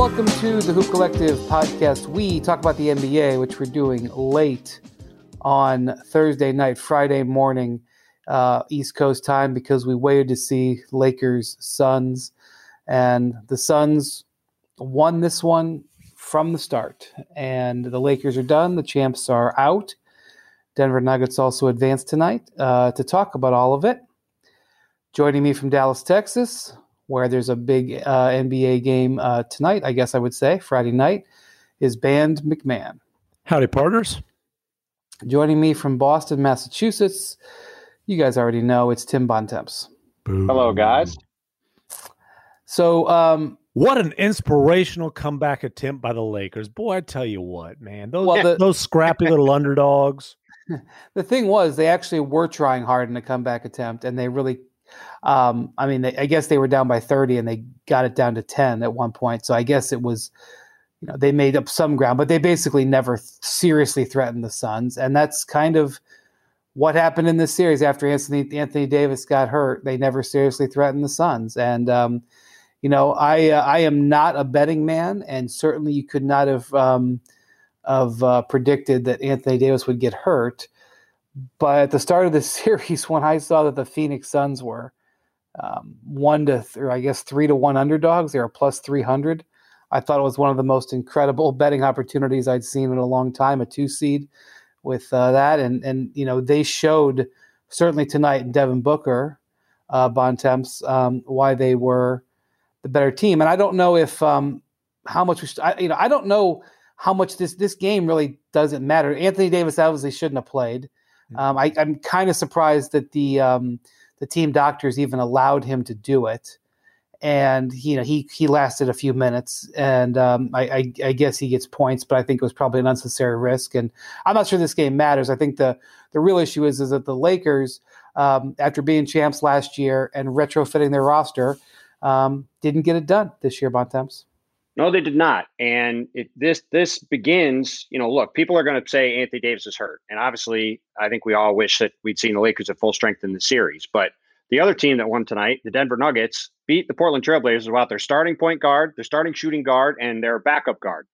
welcome to the Hoop Collective podcast. We talk about the NBA, which we're doing late on Thursday night, Friday morning, uh, East Coast time, because we waited to see Lakers Suns, and the Suns won this one from the start. And the Lakers are done. The champs are out. Denver Nuggets also advanced tonight uh, to talk about all of it. Joining me from Dallas, Texas, where there's a big uh, NBA game uh, tonight, I guess I would say, Friday night, is Band MacMahon. Howdy, partners. Joining me from Boston, Massachusetts, you guys already know it's Tim Bontemps. Hello, guys. So, um, what an inspirational comeback attempt by the Lakers. Boy, I tell you what, man, those Well, the- those scrappy little underdogs. the thing was, they actually were trying hard in a comeback attempt, and they really, um, I mean, they, I guess they were down by 30 and they got it down to 10 at one point. So I guess it was, you know, they made up some ground, but they basically never th- seriously threatened the Suns. And that's kind of what happened in this series after Anthony, Anthony Davis got hurt. They never seriously threatened the Suns. And, um, you know, I, uh, I am not a betting man, and certainly you could not have, um, of uh, predicted that Anthony Davis would get hurt. But at the start of the series, when I saw that the Phoenix Suns were um, one to, th- or I guess three to one underdogs, they were plus 300. I thought it was one of the most incredible betting opportunities I'd seen in a long time, a two seed with uh, that. And, and, you know, they showed certainly tonight in Devin Booker, uh, Bontemps, um, why they were the better team. And I don't know if, um, how much, we sh- I, you know, I don't know how much this this game really doesn't matter. Anthony Davis obviously shouldn't have played. Um, I, I'm kind of surprised that the um, the team doctors even allowed him to do it, and you know he he lasted a few minutes, and um, I, I, I guess he gets points, but I think it was probably an unnecessary risk, and I'm not sure this game matters. I think the the real issue is is that the Lakers, um, after being champs last year and retrofitting their roster, um, didn't get it done this year. Bontemps. No, they did not. And it, this this begins. You know, look, people are going to say Anthony Davis is hurt, and obviously, I think we all wish that we'd seen the Lakers at full strength in the series. But the other team that won tonight, the Denver Nuggets, beat the Portland Trailblazers without their starting point guard, their starting shooting guard, and their backup guard,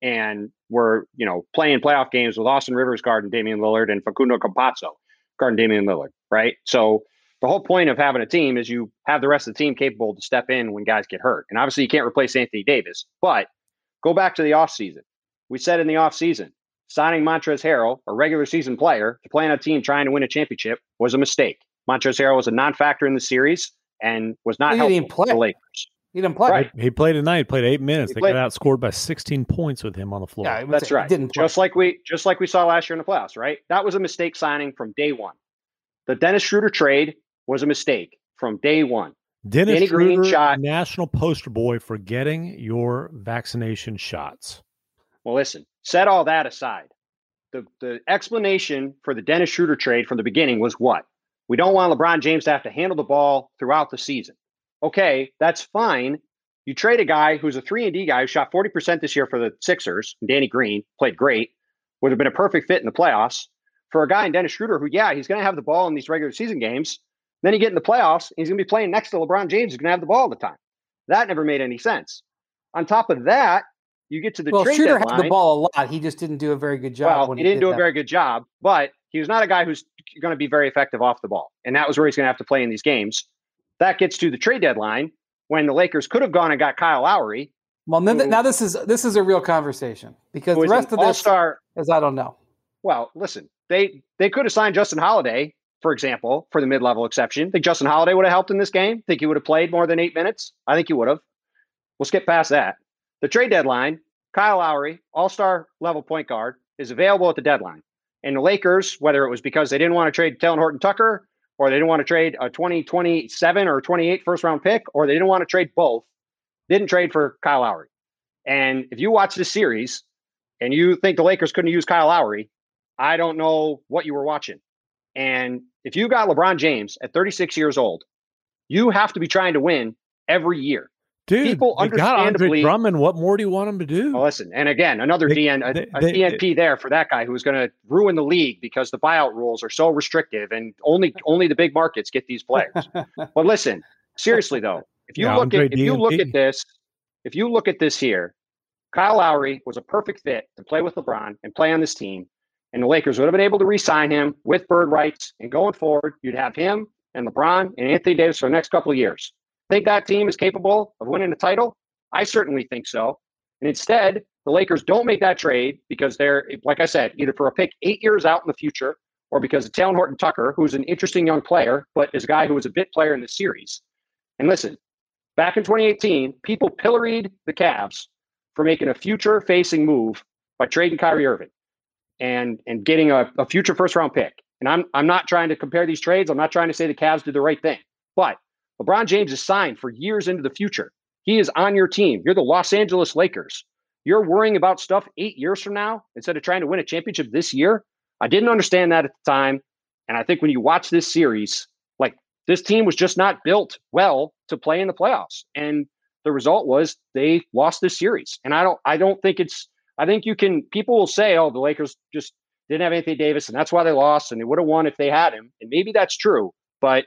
and were you know playing playoff games with Austin Rivers guard and Damian Lillard and Facundo Campazzo guarding Damian Lillard. Right, so. The whole point of having a team is you have the rest of the team capable to step in when guys get hurt. And obviously, you can't replace Anthony Davis, but Go back to the offseason. We said in the offseason, signing Montrezl Harrell, a regular season player, to play on a team trying to win a championship was a mistake. Montrezl Harrell was a non-factor in the series and was not Well, he helpful play. for the Lakers. He didn't play. Right. He played tonight. Played eight minutes. He they played- got outscored by 16 points with him on the floor. Yeah, it was- That's he right. Didn't play. Just like we just like we saw last year in the playoffs, right? That was a mistake signing from day one. The Dennis Schroeder trade was a mistake from day one. Dennis Danny Green Schroeder, shot- national poster boy for getting your vaccination shots. Well, listen, set all that aside. The the explanation for the Dennis Schroeder trade from the beginning was what? We don't want LeBron James to have to handle the ball throughout the season. Okay, that's fine. You trade a guy who's a three and D guy who shot 40% this year for the Sixers, Danny Green played great, would have been a perfect fit in the playoffs. For a guy in Dennis Schroeder, who, yeah, he's going to have the ball in these regular season games. Then you get in the playoffs, and he's going to be playing next to LeBron James, who's going to have the ball all the time. That never made any sense. On top of that, you get to the trade. well, trade Shooter deadline. had the ball a lot. He just didn't do a very good job. Well, when he didn't did do a very good job, but he was not a guy who's going to be very effective off the ball. And that was where he's going to have to play in these games. That gets to the trade deadline when the Lakers could have gone and got Kyle Lowry, Well, now, who- now this is this is a real conversation because the rest of this all-star. is I don't know. Well, listen, they they could have signed Justin Holiday, for example, for the mid-level exception. Think Justin Holiday would have helped in this game? Think he would have played more than eight minutes? I think he would have. We'll skip past that. The trade deadline, Kyle Lowry, all-star level point guard, is available at the deadline. And the Lakers, whether it was because they didn't want to trade Talen Horton Tucker, or they didn't want to trade a 2027 or 28 first round pick, or they didn't want to trade both, didn't trade for Kyle Lowry. And if you watch this series and you think the Lakers couldn't use Kyle Lowry, I don't know what you were watching. And if you got LeBron James at 36 years old, you have to be trying to win every year. Dude, People they got Andre understandably- Drummond. What more do you want him to do? Well, listen, and again, another They- DN, a, they- a they- DNP there for that guy who's going to ruin the league because the buyout rules are so restrictive and only only the big markets get these players. but listen, seriously though, if you Yeah, look Andre at if you look at this, if you look at this here, Kyle Lowry was a perfect fit to play with LeBron and play on this team. And the Lakers would have been able to re sign him with bird rights. And going forward, you'd have him and LeBron and Anthony Davis for the next couple of years. Think that team is capable of winning a title? I certainly think so. And instead, the Lakers don't make that trade because they're, like I said, either for a pick eight years out in the future or because of Talen Horton Tucker, who's an interesting young player, but is a guy who was a bit player in the series. And listen, back in 2018, people pilloried the Cavs for making a future facing move by trading Kyrie Irving and and getting a, a future first round pick. And I'm I'm not trying to compare these trades. I'm not trying to say the Cavs did the right thing. But LeBron James is signed for years into the future. He is on your team. You're the Los Angeles Lakers. You're worrying about stuff eight years from now instead of trying to win a championship this year. I didn't understand that at the time. And I think when you watch this series, like this team was just not built well to play in the playoffs. And the result was they lost this series. And I don't I don't think it's I think you can people will say, oh, the Lakers just didn't have Anthony Davis and that's why they lost and they would have won if they had him. And maybe that's true. But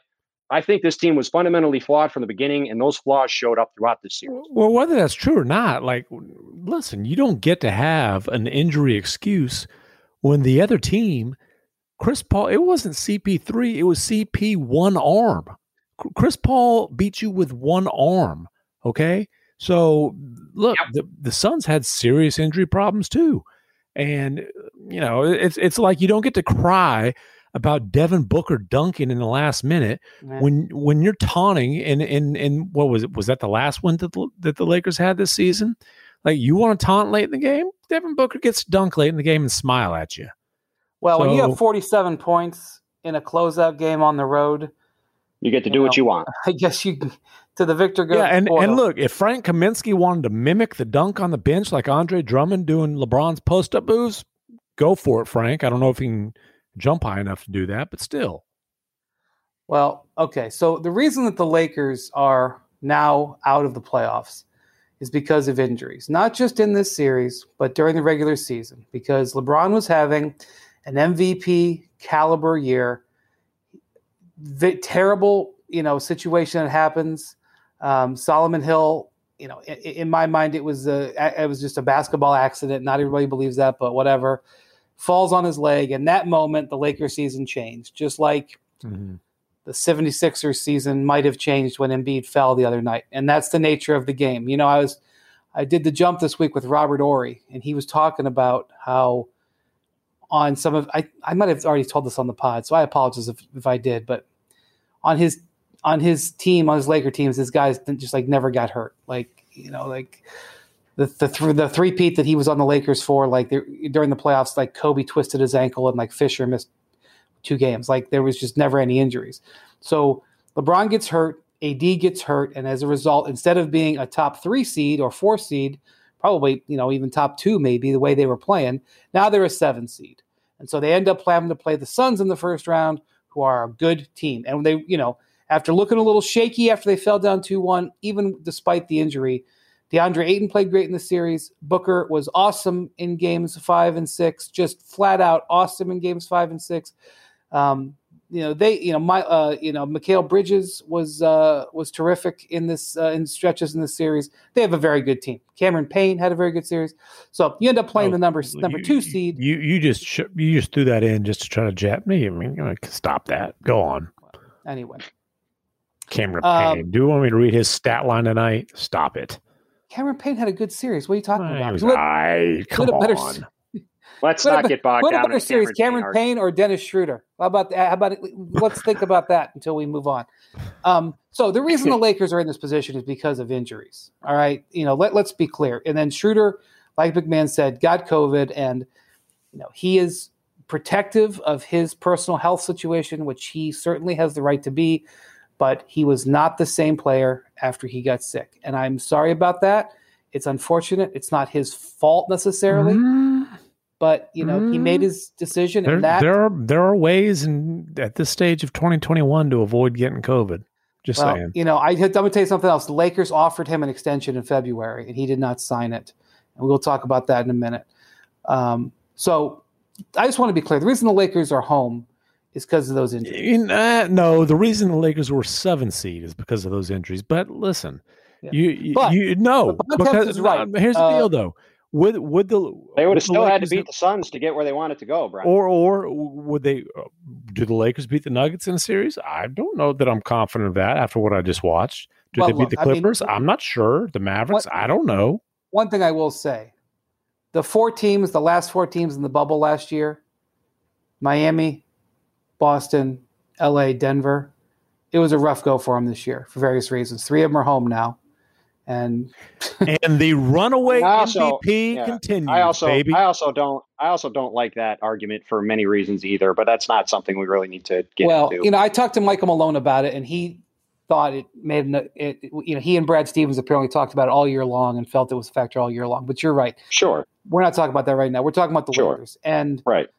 I think this team was fundamentally flawed from the beginning, and those flaws showed up throughout this series. Well, whether that's true or not, like, listen, you don't get to have an injury excuse when the other team, Chris Paul, it wasn't CP3, it was CP one arm. Chris Paul beat you with one arm. Okay. So look, yep. the, the Suns had serious injury problems too. And you know, it's it's like you don't get to cry about Devin Booker dunking in the last minute when when you're taunting and and and what was it? Was that the last one that the, that the Lakers had this season? Like you want to taunt late in the game? Devin Booker gets dunk late in the game and smile at you. Well, so, when you have 47 points in a closeout game on the road, you get to do know, what you want. I guess you to the victor goes. Yeah, and, and look, if Frank Kaminsky wanted to mimic the dunk on the bench like Andre Drummond doing LeBron's post up moves, go for it, Frank. I don't know if he can jump high enough to do that, but still. Well, okay. So the reason that the Lakers are now out of the playoffs is because of injuries, not just in this series, but during the regular season, because LeBron was having an MVP caliber year. The terrible, you know, situation that happens. Um, Solomon Hill, you know, in, in, my mind, it was a, it was just a basketball accident. Not everybody believes that, but whatever falls on his leg. And that moment, the Lakers season changed, just like mm-hmm. the 76ers season might have changed when Embiid fell the other night. And that's the nature of the game. You know, I was, I did the jump this week with Robert Horry, and he was talking about how on some of, I, I might have already told this on the pod, so I apologize if, if I did, but on his, on his team, on his Laker teams, his guys just like never got hurt. Like, you know, like the the, th- the three peat that he was on the Lakers for, like during the playoffs, like Kobe twisted his ankle and like Fisher missed two games. Like there was just never any injuries. So LeBron gets hurt, AD gets hurt, and as a result, instead of being a top three seed or four seed, probably you know even top two maybe the way they were playing, now they're a seven seed, and so they end up having to play the Suns in the first round, who are a good team, and they you know after looking a little shaky after they fell down two one, even despite the injury DeAndre Ayton played great in the series. Booker was awesome in games five and six, just flat out awesome in games five and six. Um, you know they, you know my, uh, you know Mikal Bridges was uh, was terrific in this uh, in stretches in the series. They have a very good team. Cameron Payne had a very good series. So you end up playing oh, the number number you, two seed. You you just sh- you just threw that in just to try to jab me. I mean, stop that. Go on. Anyway, Cameron um, Payne. Do you want me to read his stat line tonight? Stop it. Cameron Payne had a good series. What are you talking about? Was, I, come on. Let's not get bogged what down. What a better series, Cameron Payne, Payne or Dennis Schroeder? How about that? How about it? Let's think about that until we move on. Um, so the reason the Lakers are in this position is because of injuries. All right, you know, let, let's be clear. And then Schroeder, like MacMahon said, got COVID, and you know he is protective of his personal health situation, which he certainly has the right to be but he was not the same player after he got sick. And I'm sorry about that. It's unfortunate. It's not his fault necessarily. Mm. But you know, mm. he made his decision, there, and that there are there are ways, in at this stage of 2021, to avoid getting COVID. Just well, saying. You know, I, I'm going to tell you something else. The Lakers offered him an extension in February, and he did not sign it. And we'll talk about that in a minute. Um, so I just want to be clear. The reason the Lakers are home is because of those injuries. Uh, no, the reason the Lakers were seven seed is because of those injuries. But listen, Yeah. You, you, but, you no, because right. here's the uh, deal though. Would would the they would have still had to beat the Suns to get where they wanted to go, Brian? Or or would they uh, do the Lakers beat the Nuggets in the series? I don't know that I'm confident of that after what I just watched. Do well, they beat look, the Clippers? I am not sure. The Mavericks? What, I don't know. One thing I will say: the four teams, the last four teams in the bubble last year, Miami, Boston, L.A., Denver. It was a rough go for them this year for various reasons. Three of them are home now and and the runaway also, MVP yeah, continues. I also baby. I also don't I also don't like that argument for many reasons either. But that's not something we really need to get well, into. you know, I talked to Michael Malone about it, and he thought it made it. You know, he and Brad Stevens apparently talked about it all year long and felt it was a factor all year long. But you're right. Sure. We're not talking about that right now. We're talking about the sure. Lakers and right.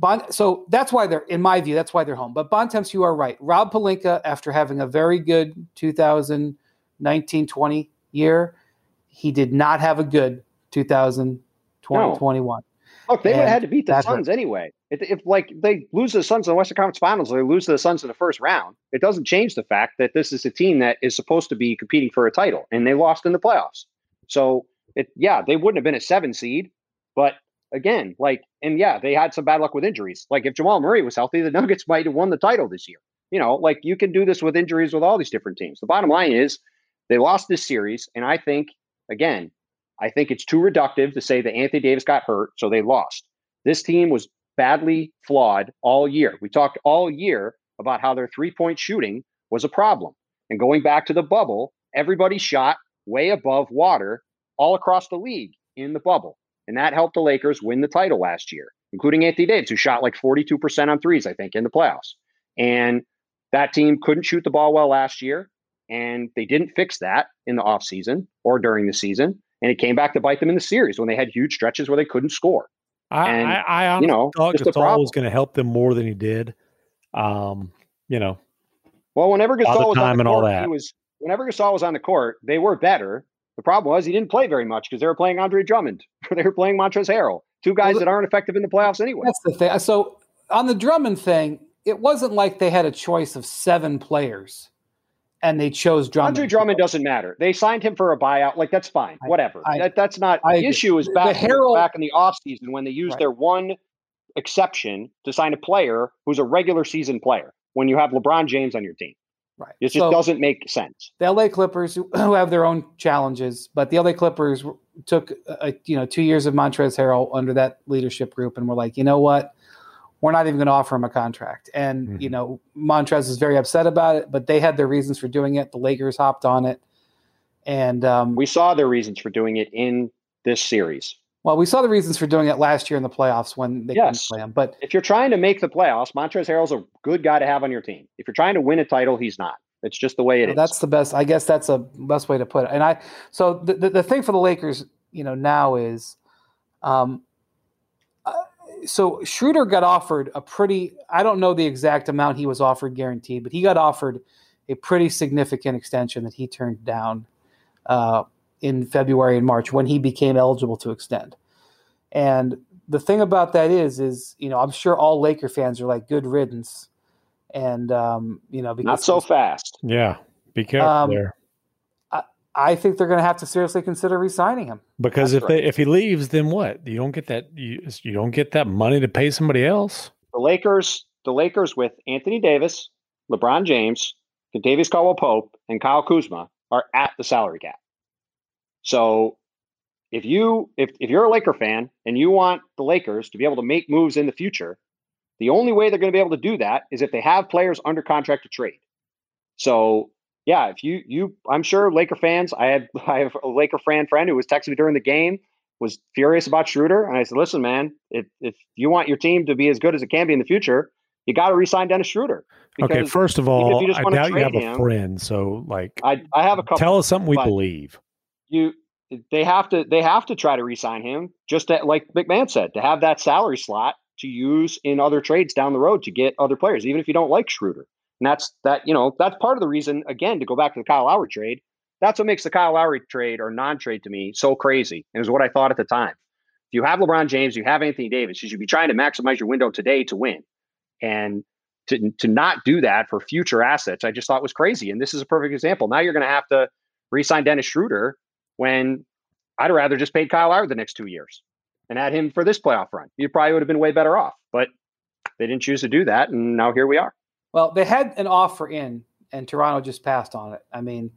Bon, so that's why they're, in my view, that's why they're home. But Bontemps, you are right. Rob Pelinka, after having a very good 2019 20 year, he did not have a good 2020 no. Look, they would have had to beat the Suns hurt. anyway. If, if, like they lose the Suns in the Western Conference Finals, or they lose the Suns in the first round, it doesn't change the fact that this is a team that is supposed to be competing for a title, and they lost in the playoffs. So, it, yeah, they wouldn't have been a seven seed, but again, like, and yeah, they had some bad luck with injuries. Like, if Jamal Murray was healthy, the Nuggets might have won the title this year. You know, like you can do this with injuries with all these different teams. The bottom line is they lost this series, and I think again, I think it's too reductive to say that Anthony Davis got hurt, so they lost. This team was badly flawed all year. We talked all year about how their three point shooting was a problem. And going back to the bubble, everybody shot way above water all across the league in the bubble. And that helped the Lakers win the title last year, including Anthony Davis, who shot like 42% on threes, I think, in the playoffs. And that team couldn't shoot the ball well last year. And they didn't fix that in the offseason or during the season. And it came back to bite them in the series when they had huge stretches where they couldn't score. I, and, I, I you know, thought Gasol was going to help them more than he did. Um, you know, well, whenever Gasol was on the court, he was whenever Gasol was on the court, they were better. The problem was he didn't play very much because they were playing Andre Drummond, they were playing Montrezl Harrell, two guys well, that aren't effective in the playoffs anyway. That's the thing. So on the Drummond thing, it wasn't like they had a choice of seven players and they chose Drummond. Andre Drummond doesn't matter. They signed him for a buyout. Like that's fine. I, Whatever. I, that, that's not I, the issue. Is back the Harrell, back in the offseason when they used right. their one exception to sign a player who's a regular season player when you have LeBron James on your team. Right. It just so, doesn't make sense. The LA Clippers, who have their own challenges, but the LA Clippers took a, you know two years of Montrezl Harrell under that leadership group, and were like, you know what, we're not even going to offer him a contract. And, mm-hmm. you know, Montrez is very upset about it, but they had their reasons for doing it. The Lakers hopped on it. And um, we saw their reasons for doing it in this series. Well, we saw the reasons for doing it last year in the playoffs when they yes. couldn't play him. But if you're trying to make the playoffs, Montrezl Harrell's a good guy to have on your team. If you're trying to win a title, he's not. It's just the way it well, is. That's the best. I guess that's a best way to put it. And I, so the, the, the thing for the Lakers, you know, now is, um, so Schroeder got offered a pretty I don't know the exact amount he was offered guaranteed, but he got offered a pretty significant extension that he turned down uh, in February and March when he became eligible to extend. And the thing about that is, is you know, I'm sure all Laker fans are like, "Good riddance," and um, you know, because not so fast. Yeah, be careful um, there. I think they're going to have to seriously consider re-signing him. Because That's if right. they, if he leaves, then what? You don't get that you, you don't get that money to pay somebody else. The Lakers, the Lakers with Anthony Davis, LeBron James, Davis Caldwell Pope, and Kyle Kuzma are at the salary cap. So if you if if you're a Laker fan and you want the Lakers to be able to make moves in the future, the only way they're going to be able to do that is if they have players under contract to trade. So yeah, if you you I'm sure Laker fans, I have I have a Laker fan friend who was texting me during the game, was furious about Schroeder. And I said, listen, man, if if you want your team to be as good as it can be in the future, you got to resign Dennis Schroeder. Okay, first of all, I doubt you have a friend. So like I, I have a couple. Tell us something we believe. You they have to they have to try to resign him just to, like MacMahon said, to have that salary slot to use in other trades down the road to get other players, even if you don't like Schroeder. And that's that, you know, that's part of the reason, again, to go back to the Kyle Lowry trade. That's what makes the Kyle Lowry trade or non trade to me so crazy. And it was what I thought at the time. If you have LeBron James, you have Anthony Davis, you should be trying to maximize your window today to win. And to, to not do that for future assets, I just thought was crazy. And this is a perfect example. Now you're going to have to re-sign Dennis Schroeder when I'd rather just paid Kyle Lowry the next two years and had him for this playoff run. You probably would have been way better off, but they didn't choose to do that, and now here we are. Well, they had an offer in, and Toronto just passed on it. I mean,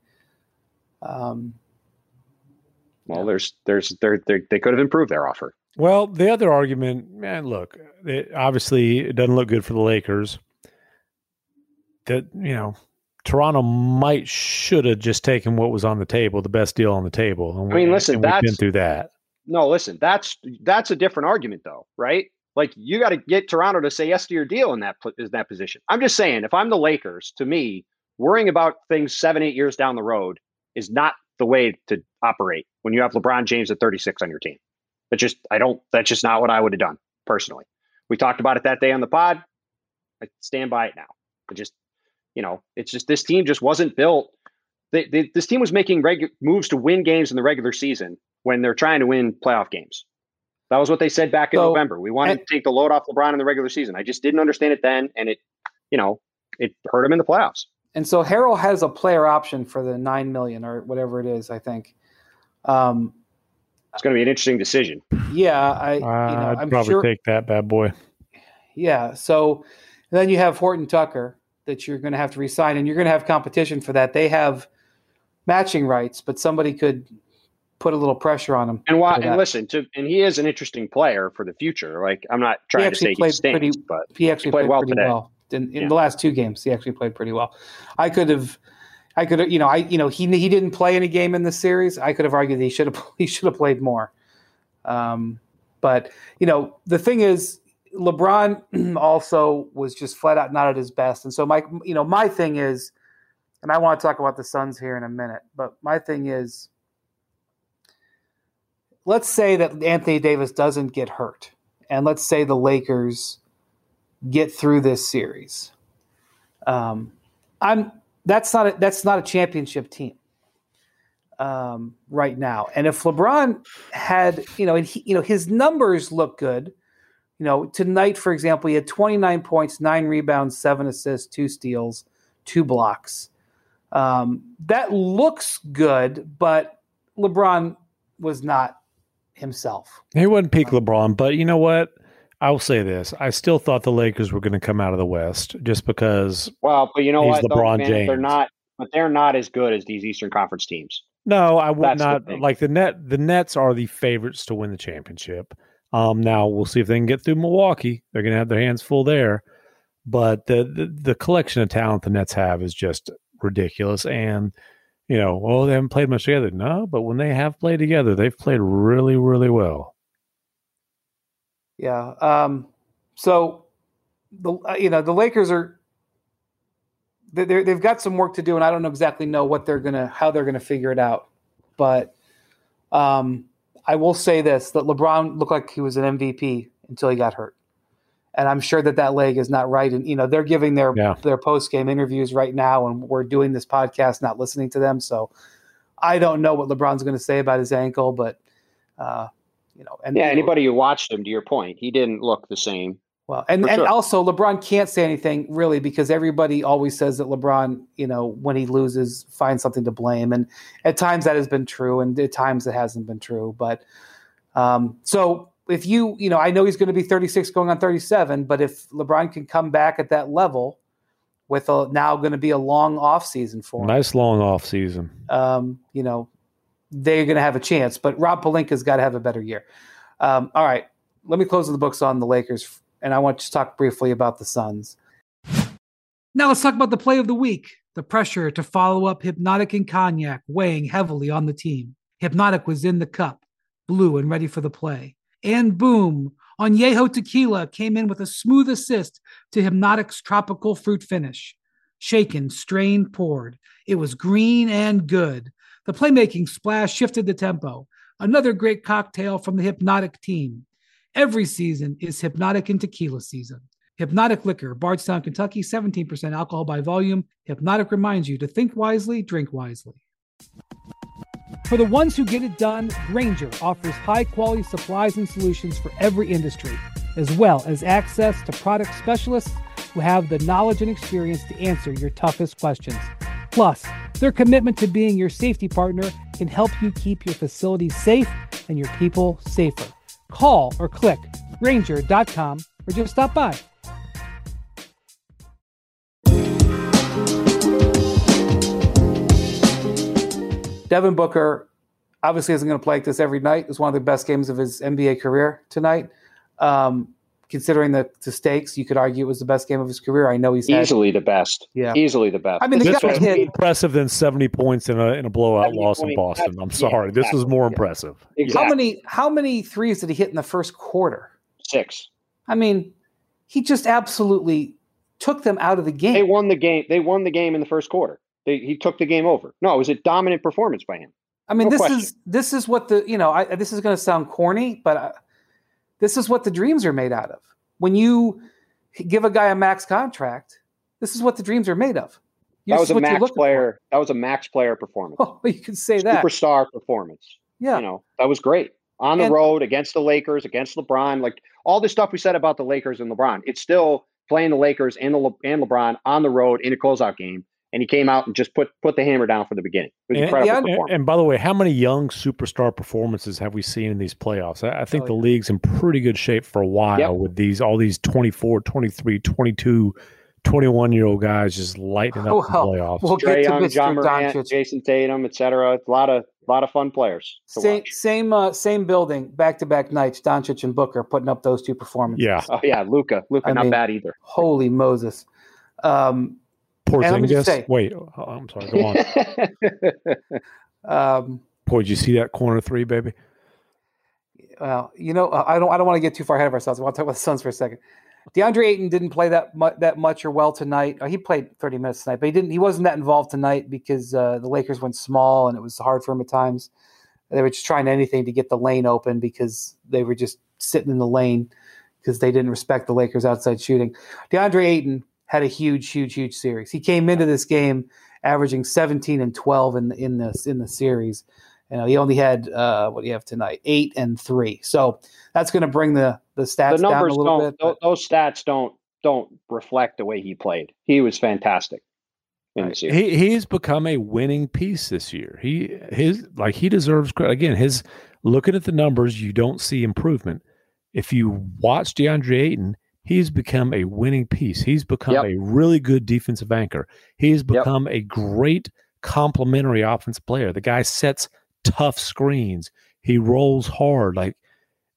um, well, yeah. there's there's there they could have improved their offer. Well, the other argument, man, look, it, obviously it doesn't look good for the Lakers. That you know, Toronto might should have just taken what was on the table, the best deal on the table. And I mean, listen, that's been through that. No, listen, that's that's a different argument, though, right? Like you got to get Toronto to say yes to your deal in that in that position. I'm just saying, if I'm the Lakers, to me, worrying about things seven, eight years down the road is not the way to operate when you have LeBron James at 36 on your team. But just I don't. That's just not what I would have done personally. We talked about it that day on the pod. I stand by it now. I just, you know, it's just this team just wasn't built. They, they, this team was making regu- moves to win games in the regular season when they're trying to win playoff games. That was what they said back in so, November. We wanted and, to take the load off LeBron in the regular season. I just didn't understand it then, and it, you know, it hurt him in the playoffs. And so Harrell has a player option for the nine million or whatever it is. I think. Um, it's going to be an interesting decision. Yeah, I. Uh, you know, I'd I'm probably sure, take that bad boy. Yeah. So then you have Horton Tucker that you're going to have to resign, and you're going to have competition for that. They have matching rights, but somebody could put a little pressure on him. And why? And listen, to and he is an interesting player for the future. Like I'm not trying to say he stinks, pretty, but he actually he played, played, well pretty today. well in, in yeah. the last two games. He actually played pretty well. I could have I could, have, you know, I, you know, he he didn't play any game in the series. I could have argued he should have he should have played more. Um, but you know, the thing is, LeBron also was just flat out not at his best. And so my, you know, my thing is, and I want to talk about the Suns here in a minute, but my thing is, let's say that Anthony Davis doesn't get hurt, and let's say the Lakers get through this series. Um, I'm that's not a, that's not a championship team um, right now. And if LeBron had, you know, and he, you know, his numbers look good. You know, tonight, for example, he had 29 points, nine rebounds, seven assists, two steals, two blocks. Um, that looks good, but LeBron was not himself. He wasn't peak LeBron, but you know what? I will say this: I still thought the Lakers were going to come out of the West just because. Well, but you know what? LeBron though, James. They're not, but they're not as good as these Eastern Conference teams. No, I would That's not like the net. The Nets are the favorites to win the championship. Um, now we'll see if they can get through Milwaukee. They're going to have their hands full there, but the, the the collection of talent the Nets have is just ridiculous. And you know, oh, they haven't played much together. No, but when they have played together, they've played really, really well. Yeah. Um, so the uh, you know the Lakers are they they've got some work to do, and I don't exactly know what they're gonna how they're gonna figure it out. But um, I will say this: that LeBron looked like he was an MVP until he got hurt, and I'm sure that that leg is not right. And you know they're giving their yeah. their post game interviews right now, and we're doing this podcast, not listening to them. So I don't know what LeBron's going to say about his ankle, but uh, you know, and yeah, anybody who watched him, to your point, he didn't look the same. Well, and, and also LeBron can't say anything really because everybody always says that LeBron, you know, when he loses, finds something to blame, and at times that has been true, and at times it hasn't been true. But um, so if you, you know, I know he's going to be 36 going on 37, but if LeBron can come back at that level with a now going to be a long off season for him, nice long off season, um, you know, they're going to have a chance. But Rob Pelinka's got to have a better year. Um, all right, let me close the books on the Lakers, and I want to talk briefly about the Suns. Now let's talk about the play of the week. The pressure to follow up Hypnotic and Cognac weighing heavily on the team. Hypnotic was in the cup, blue and ready for the play. And boom, Añejo Tequila came in with a smooth assist to Hypnotic's tropical fruit finish. Shaken, strained, poured. It was green and good. The playmaking splash shifted the tempo. Another great cocktail from the Hypnotic team. Every season is Hypnotic and Tequila season. Hypnotic Liquor, Bardstown, Kentucky, 17% alcohol by volume. Hypnotic reminds you to think wisely, drink wisely. For the ones who get it done, Grainger offers high quality supplies and solutions for every industry, as well as access to product specialists who have the knowledge and experience to answer your toughest questions. Plus, Their commitment to being your safety partner can help you keep your facilities safe and your people safer. Call or click grainger.com or just stop by. Devin Booker obviously isn't going to play like this every night. It's one of the best games of his NBA career tonight. Um, considering the, the stakes, you could argue it was the best game of his career. I know he's easily had, the best. Yeah, easily the best. I mean, this was more impressive than seventy points in a in a blowout loss in Boston. I'm sorry, yeah, this was more impressive. Exactly. How many how many threes did he hit in the first quarter? Six. I mean, he just absolutely took them out of the game. They won the game. They won the game in the first quarter. They, he took the game over. No, it was a dominant performance by him. I mean, no this question. is this is what the you know. I, this is going to sound corny, but I, this is what the dreams are made out of. When you give a guy a max contract, this is what the dreams are made of. that was a max player. For. That was a max player performance. Oh, you can say that superstar performance. Yeah, you know that was great on the and, road against the Lakers, against LeBron. Like all this stuff we said about the Lakers and LeBron, it's still playing the Lakers and the Le- and LeBron on the road in a closeout game and he came out and just put put the hammer down from the beginning. It was and, incredible yeah, and, by the way, how many young superstar performances have we seen in these playoffs? I, I think oh, the yeah. league's in pretty good shape for a while yep. with these all these 24, 23, 22 21 year old guys just lighting up well, the playoffs. We'll Trae get to Young, Ja Morant, Jayson Tatum, etc. A lot of a lot of fun players. Same same uh, same building, back to back nights. Doncic and Booker putting up those two performances. Yeah, oh yeah, Luka, Luka, not mean, bad either. Holy Moses! Um, Porzingis. Wait, oh, I'm sorry. Go on. um, Boy, did you see that corner three, baby? Well, you know, I don't. I don't want to get too far ahead of ourselves. I want to talk about the Suns for a second. DeAndre Ayton didn't play that mu- that much or well tonight. Uh, he played 30 minutes tonight, but he didn't. He wasn't that involved tonight because uh, the Lakers went small and it was hard for him at times. They were just trying anything to get the lane open because they were just sitting in the lane because they didn't respect the Lakers outside shooting. DeAndre Ayton had a huge, huge, huge series. He came into this game averaging 17 and 12 in the, in this in the series. You know, he only had uh, what do you have tonight? Eight and three. So that's going to bring the the stats the numbers down a little don't, bit. Those stats don't don't reflect the way he played. He was fantastic. Right. He he's become a winning piece this year. He his like he deserves credit. Again, his looking at the numbers, you don't see improvement. If you watch DeAndre Ayton, he's become a winning piece. He's become yep. a really good defensive anchor. He's become yep. a great complementary offensive player. The guy sets tough screens. He rolls hard. Like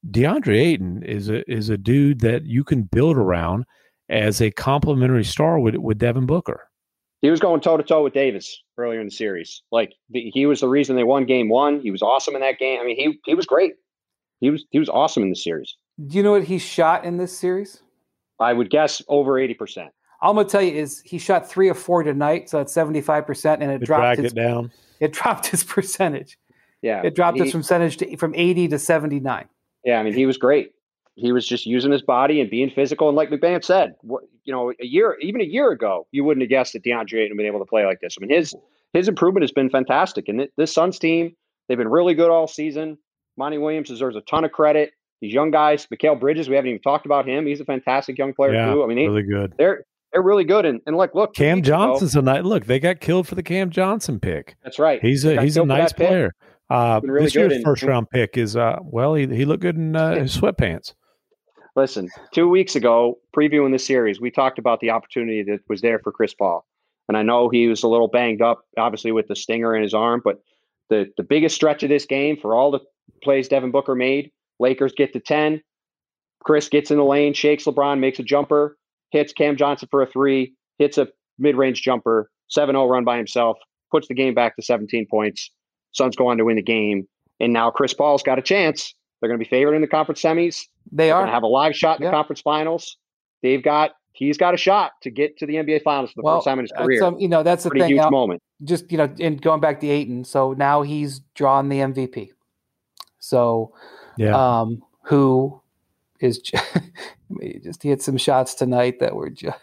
DeAndre Ayton is a is a dude that you can build around as a complementary star with with Devin Booker. He was going toe to toe with Davis earlier in the series. Like the, he was the reason they won Game One. He was awesome in that game. I mean, he he was great. He was he was awesome in the series. Do you know what he shot in this series? I would guess over 80%. I'm gonna tell you is he shot three or four tonight, so that's 75 percent, and it, it dropped his, it down. It dropped his percentage. Yeah, it dropped he, his percentage to, from 80 to 79. Yeah, I mean he was great. He was just using his body and being physical, and like MacMahon said, what, you know, a year, even a year ago, you wouldn't have guessed that DeAndre Ayton would been able to play like this. I mean his his improvement has been fantastic, and this Suns team they've been really good all season. Monty Williams deserves a ton of credit these young guys, Mikal Bridges, we haven't even talked about him. He's a fantastic young player yeah, too. I mean, really good. They're they're really good. And, and like, look, Cam Johnson's ago, a night. Look, they got killed for the Cam Johnson pick. That's right. He's a he's a nice player. Uh, really this year's first round pick is uh, well, he he looked good in uh, his sweatpants. Listen, two weeks ago, previewing the series, we talked about the opportunity that was there for Chris Paul, and I know he was a little banged up, obviously with the stinger in his arm, but the the biggest stretch of this game for all the plays Devin Booker made, Lakers get to ten, Chris gets in the lane, shakes LeBron, makes a jumper, hits Cam Johnson for a three, hits a mid range jumper, 7 0 run by himself, puts the game back to 17 points. Suns go on to win the game. And now Chris Paul's got a chance. They're going to be favored in the conference semis. They They're going to have a live shot in yeah. the conference finals. They've got he's got a shot to get to the NBA finals for the well, first time in his career. Um, you know, that's the Pretty thing. Huge now, moment. Just you know, and going back to Ayton, so now he's drawn the MVP. So, yeah, um, who is just, he just he had some shots tonight that were just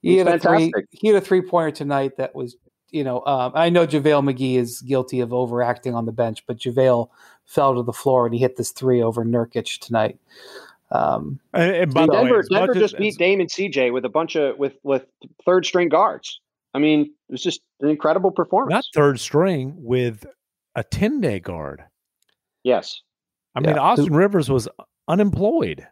he had a three he had a three pointer tonight that was you know um, I know JaVale McGee is guilty of overacting on the bench, but JaVale fell to the floor and he hit this three over Nurkic tonight. Um, and, and by Denver, way, Denver just as, beat Dame and CJ with a bunch of with with third string guards. I mean, it was just an incredible performance. Not third string with a 10 day guard. Yes. I mean, Yeah. Austin Rivers was unemployed.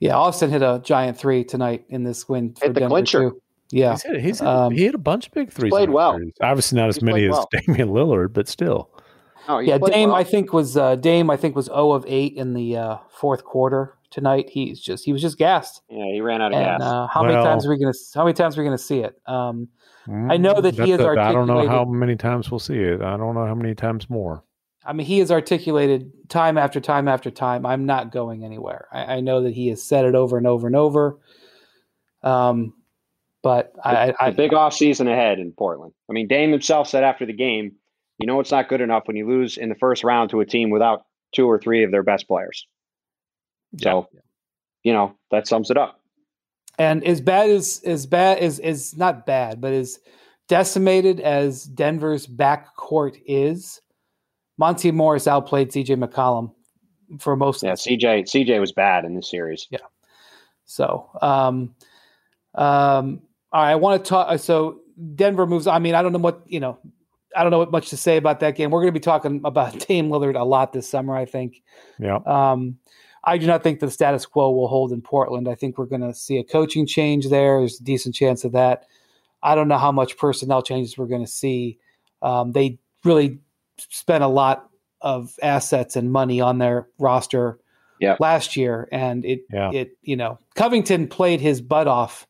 Yeah, Austin hit a giant three tonight in this win for Hit the Denver clincher. too. Yeah, He's hit, he's hit, Um, he hit a bunch of big threes. played well. series. Obviously, not as He's many as well. Damian Lillard, but still. Oh, yeah. played Dame, well. I think was uh, Dame. I think was zero of eight in the uh, fourth quarter tonight. He's just he was just gassed. Yeah, he ran out of And gas. uh, how many times are we gonna how many times are we gonna see it? Um, I know that he That's is a- I don't know how many times we'll see it. I don't know how many times more. I mean, he has articulated time after time after time. I'm not going anywhere. I, I know that he has said it over and over and over. Um, but I, big off season ahead in Portland. I mean, Dame himself said after the game, you know, it's not good enough when you lose in the first round to a team without two or three of their best players. So, you know, that sums it up. and as bad as as bad as is not bad, but as decimated as Denver's backcourt is, Monte Morris outplayed CJ McCollum for most Yeah, of the CJ CJ was bad in this series. Yeah. So, um, um, all right, I want to talk. So Denver moves. I mean, I don't know what you know. I don't know what much to say about that game. We're going to be talking about Dame Lillard a lot this summer. I think. Yeah. Um, I do not think the status quo will hold in Portland. I think we're going to see a coaching change there. There's a decent chance of that. I don't know how much personnel changes we're going to see. Um, they really spent a lot of assets and money on their roster Yeah. last year, and it Yeah. it you know Covington played his butt off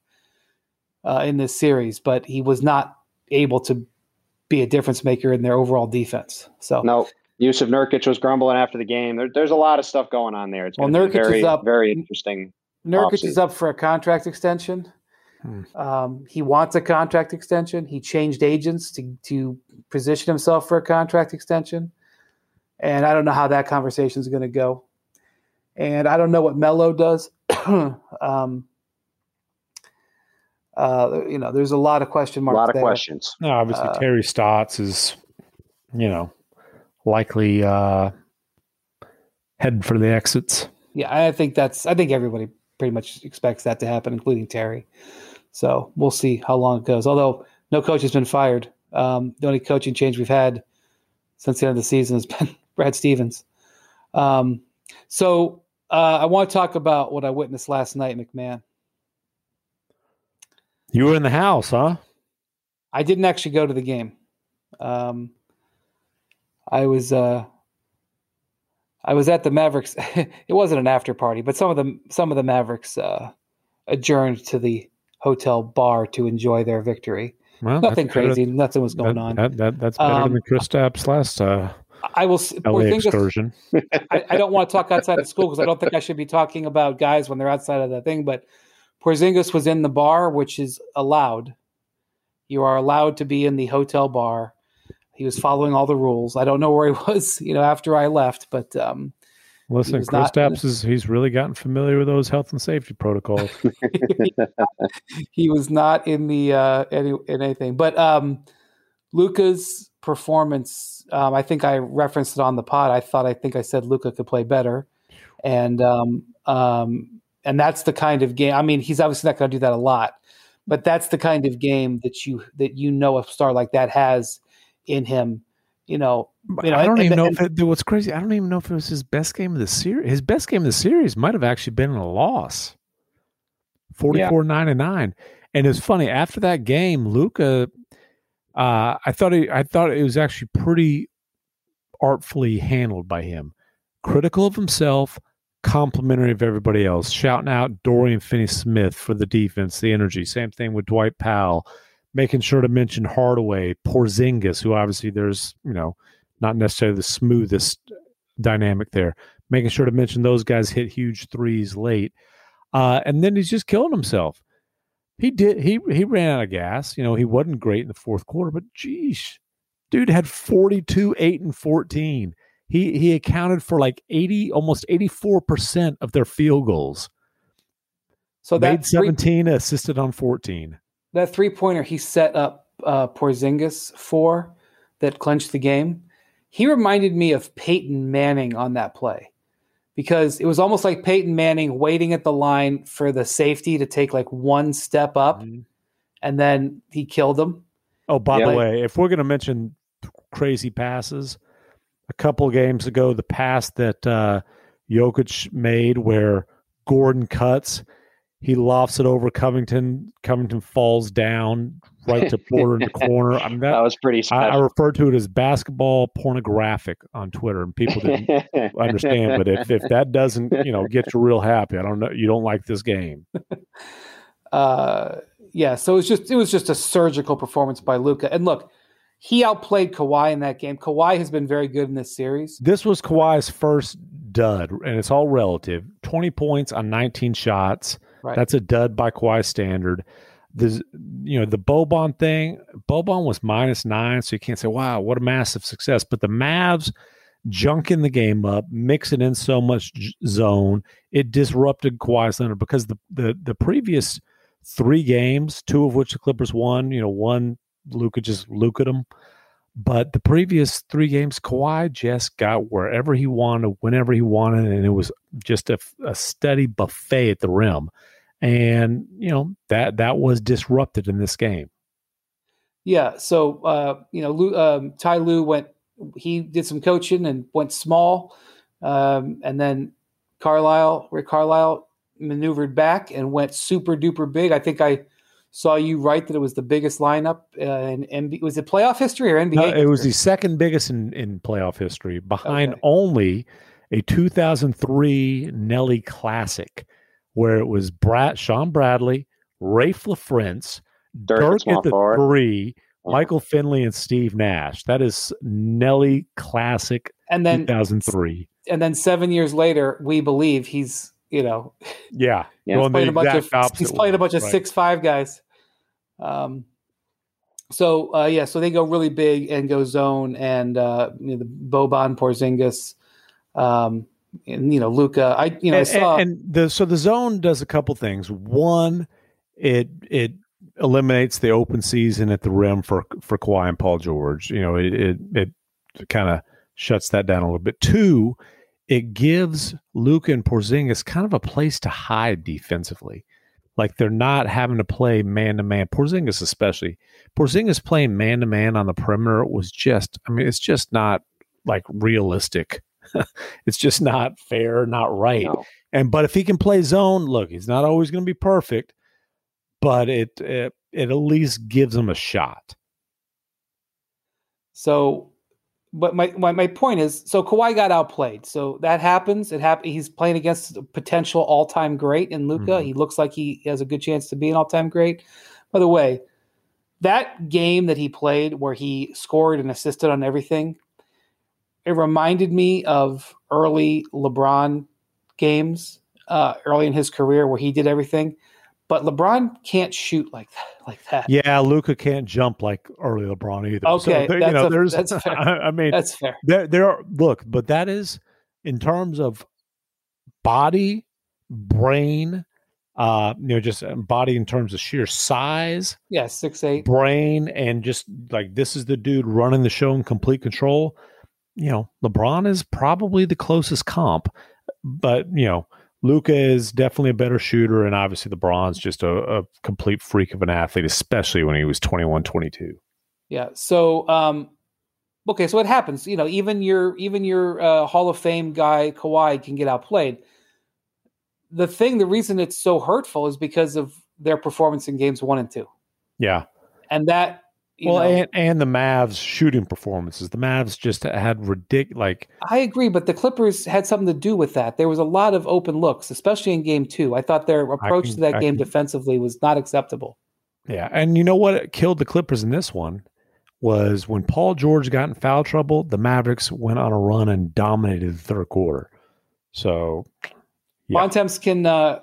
uh, in this series, but he was not able to be a difference maker in their overall defense. So No, Yusuf Nurkic was grumbling after the game. There, there's a lot of stuff going on there. It's Well, going to be Nurkic is very, up. very interesting. Nurkic is up for a contract extension. Hmm. Um, he wants a contract extension. He changed agents to to position himself for a contract extension, and I don't know how that conversation is going to go. And I don't know what Melo does. um, uh, you know, there's a lot of question marks. A lot of there. questions. No, obviously Uh, Terry Stotts is, you know, likely uh headed for the exits. Yeah, I think that's. I think everybody pretty much expects that to happen, including Terry. So we'll see how long it goes. Although no coach has been fired. Um, the only coaching change we've had since the end of the season has been Brad Stevens. Um, so uh, I want to talk about what I witnessed last night, MacMahon. You were in the house, huh? I didn't actually go to the game. Um, I was uh, I was at the Mavericks. it wasn't an after party, but some of the some of the Mavericks uh, adjourned to the hotel bar to enjoy their victory. Well, Nothing better- crazy. Nothing was going that, on. That, that, that's better Um, than Chris Stapp's last uh, I will. LA excursion. I, I don't want to talk outside of school because I don't think I should be talking about guys when they're outside of the thing. But Porzingis was in the bar, which is allowed. You are allowed to be in the hotel bar. He was following all the rules. I don't know where he was, you know, after I left, but um, Listen, was Chris not- Stapps is he's really gotten familiar with those health and safety protocols. he was not in the uh, any in anything. But um, Luka's performance, um, I think I referenced it on the pod. I thought I think I said Luca could play better, and um, um, and that's the kind of game. I mean, he's obviously not going to do that a lot, but that's the kind of game that you that you know a star like that has in him. You know, you know, I don't and- even know and- if it, what's crazy. I don't even know if it was his best game of the series. His best game of the series might have actually been a loss. 44 9 and 9. And it's funny, after that game, Luka uh I thought he I thought it was actually pretty artfully handled by him. Critical of himself, complimentary of everybody else, shouting out Dorian Finney Smith for the defense, the energy. Same thing with Dwight Powell, making sure to mention Hardaway, Porzingis, who obviously there's, you know, not necessarily the smoothest dynamic there. Making sure to mention those guys hit huge threes late. Uh, and then he's just killing himself. He did he he ran out of gas. You know, he wasn't great in the fourth quarter, but geez, dude had 42, 8, and 14. He he accounted for like 80, almost 84% of their field goals. so Made that three, 17, assisted on 14. That three pointer he set up uh, Porzingis for that clinched the game. He reminded me of Peyton Manning on that play because it was almost like Peyton Manning waiting at the line for the safety to take like one step up, and then he killed him. Oh, by the way, if we're going to mention crazy passes, a couple games ago, the pass that uh, Jokic made where Gordon cuts, he lofts it over Covington. Covington falls down right to Porter in the corner. I mean, that, that was pretty I, I refer to it as basketball pornographic on Twitter, and people didn't understand. But if, if that doesn't, you know, get you real happy, I don't know. You don't like this game. uh, yeah. So it was just it was just a surgical performance by Luka. And look, he outplayed Kawhi in that game. Kawhi has been very good in this series. This was Kawhi's first dud, and it's all relative. Twenty points on nineteen shots. Right. That's a dud by Kawhi standard. The you know the Boban thing. Boban was minus nine, so you can't say wow, what a massive success. But the Mavs junking the game up, mixing in so much zone, it disrupted Kawhi's thunder because the the the previous three games, two of which the Clippers won. You know, one Luka just Luka them. But the previous three games, Kawhi just got wherever he wanted, whenever he wanted, and it was just a, a steady buffet at the rim. And you know that that was disrupted in this game. Yeah. So uh, you know, Lue, um, Ty Lue went. He did some coaching and went small, um, and then Carlisle, Rick Carlisle, maneuvered back and went super duper big. I think I saw you write that it was the biggest lineup uh, in NBA. Was it playoff history or NBA? No, it was the second biggest in, in playoff history, behind okay. only a 2003 Nellie Classic, where it was Brad, Shawn Bradley, Raef LaFrentz, Dirk, Dirk at the forward. three, uh-huh. Michael Finley, and Steve Nash. That is Nellie Classic and then 2003. And then seven years later, we believe he's you know, yeah, yeah he's playing a bunch of he's playing a bunch of right. six five guys. Um, so uh, yeah, so they go really big and go zone, and uh, you know, the Boban Porzingis, um, and you know Luka. I you know and, I saw and the so the zone does a couple things. One, it it eliminates the open season at the rim for for Kawhi and Paul George. You know, it it, it kind of shuts that down a little bit. Two, it gives Luka and Porzingis kind of a place to hide defensively. Like they're not having to play man to man. Porzingis, especially. Porzingis playing man to man on the perimeter was just, I mean, it's just not like realistic. it's just not fair, not right. No. And but if he can play zone, look, he's not always going to be perfect, but it, it it at least gives him a shot. So but my, my, my point is, so Kawhi got outplayed. So that happens. It happened. He's playing against a potential all time great in Luka. Mm-hmm. He looks like he has a good chance to be an all time great. By the way, that game that he played where he scored and assisted on everything, it reminded me of early LeBron games, uh, early in his career where he did everything. But LeBron can't shoot like that. Like that. Yeah, Luka can't jump like early LeBron either. Okay, so, you know, a, there's. That's fair. I, mean, that's fair. There, there are look, but that is in terms of body, brain, uh, you know, just um, body in terms of sheer size. Yeah, six eight. Brain and just like this is the dude running the show in complete control. You know, LeBron is probably the closest comp, but you know Luka is definitely a better shooter, and obviously LeBron's just a, a, complete freak of an athlete, especially when he was 21, 22. Yeah. So, um, okay, so what happens? You know, even your even your uh, Hall of Fame guy Kawhi can get outplayed. The thing, the reason it's so hurtful is because of their performance in games one and two. Yeah, and that well, know, and, and the Mavs shooting performances. The Mavs just had ridiculous. Like I agree, but the Clippers had something to do with that. There was a lot of open looks, especially in Game Two. I thought their approach can, to that I game can, defensively was not acceptable. Yeah, and you know what killed the Clippers in this one was when Paul George got in foul trouble. The Mavericks went on a run and dominated the third quarter. So, yeah. Bontemps, can uh,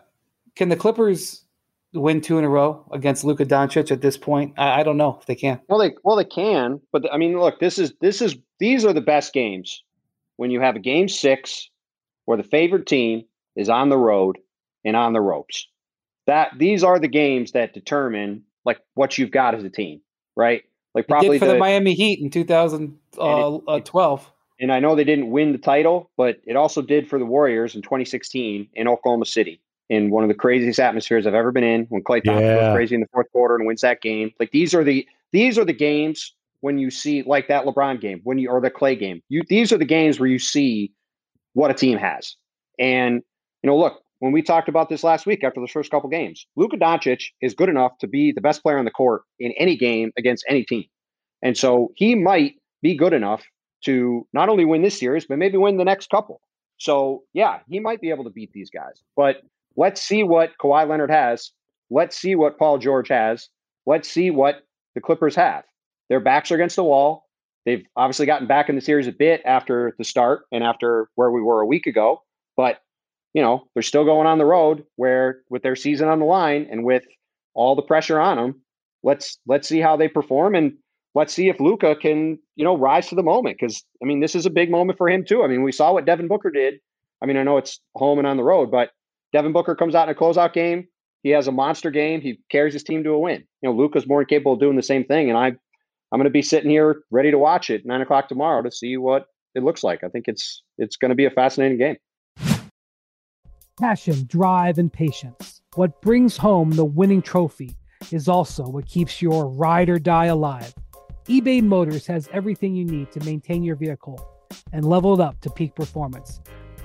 can the Clippers win two in a row against Luka Doncic at this point? I, I, don't know if they can. Well, they well they can, but I mean, look, this is this is these are the best games when you have a game six where the favored team is on the road and on the ropes. That these are the games that determine like what you've got as a team, right? Like probably for the, the, Miami Heat in 2012. Uh, uh, and I know they didn't win the title, but it also did for the Warriors in 2016 in Oklahoma City. In one of the craziest atmospheres I've ever been in. When Klay Thompson yeah. goes crazy in the fourth quarter and wins that game, like these are the these are the games when you see like that LeBron game when you or the Klay game. You these are the games where you see what a team has. And you know, look, when we talked about this last week after the first couple games, Luka Doncic is good enough to be the best player on the court in any game against any team. And so he might be good enough to not only win this series, but maybe win the next couple. So yeah, he might be able to beat these guys. But let's see what Kawhi Leonard has. Let's see what Paul George has. Let's see what the Clippers have. Their backs are against the wall. They've obviously gotten back in the series a bit after the start and after where we were a week ago. But you know, they're still going on the road where with their season on the line and with all the pressure on them, let's let's see how they perform and let's see if Luka can, you know, rise to the moment. Cause I mean, this is a big moment for him too. I mean, we saw what Devin Booker did. I mean, I know it's home and on the road, but Devin Booker comes out in a closeout game. He has a monster game. He carries his team to a win. You know, Luca's more capable of doing the same thing. And I I'm gonna be sitting here ready to watch it nine o'clock tomorrow to see what it looks like. I think it's it's gonna be a fascinating game. Passion, drive, and patience. What brings home the winning trophy is also what keeps your ride or die alive eBay Motors has everything you need to maintain your vehicle and level it up to peak performance.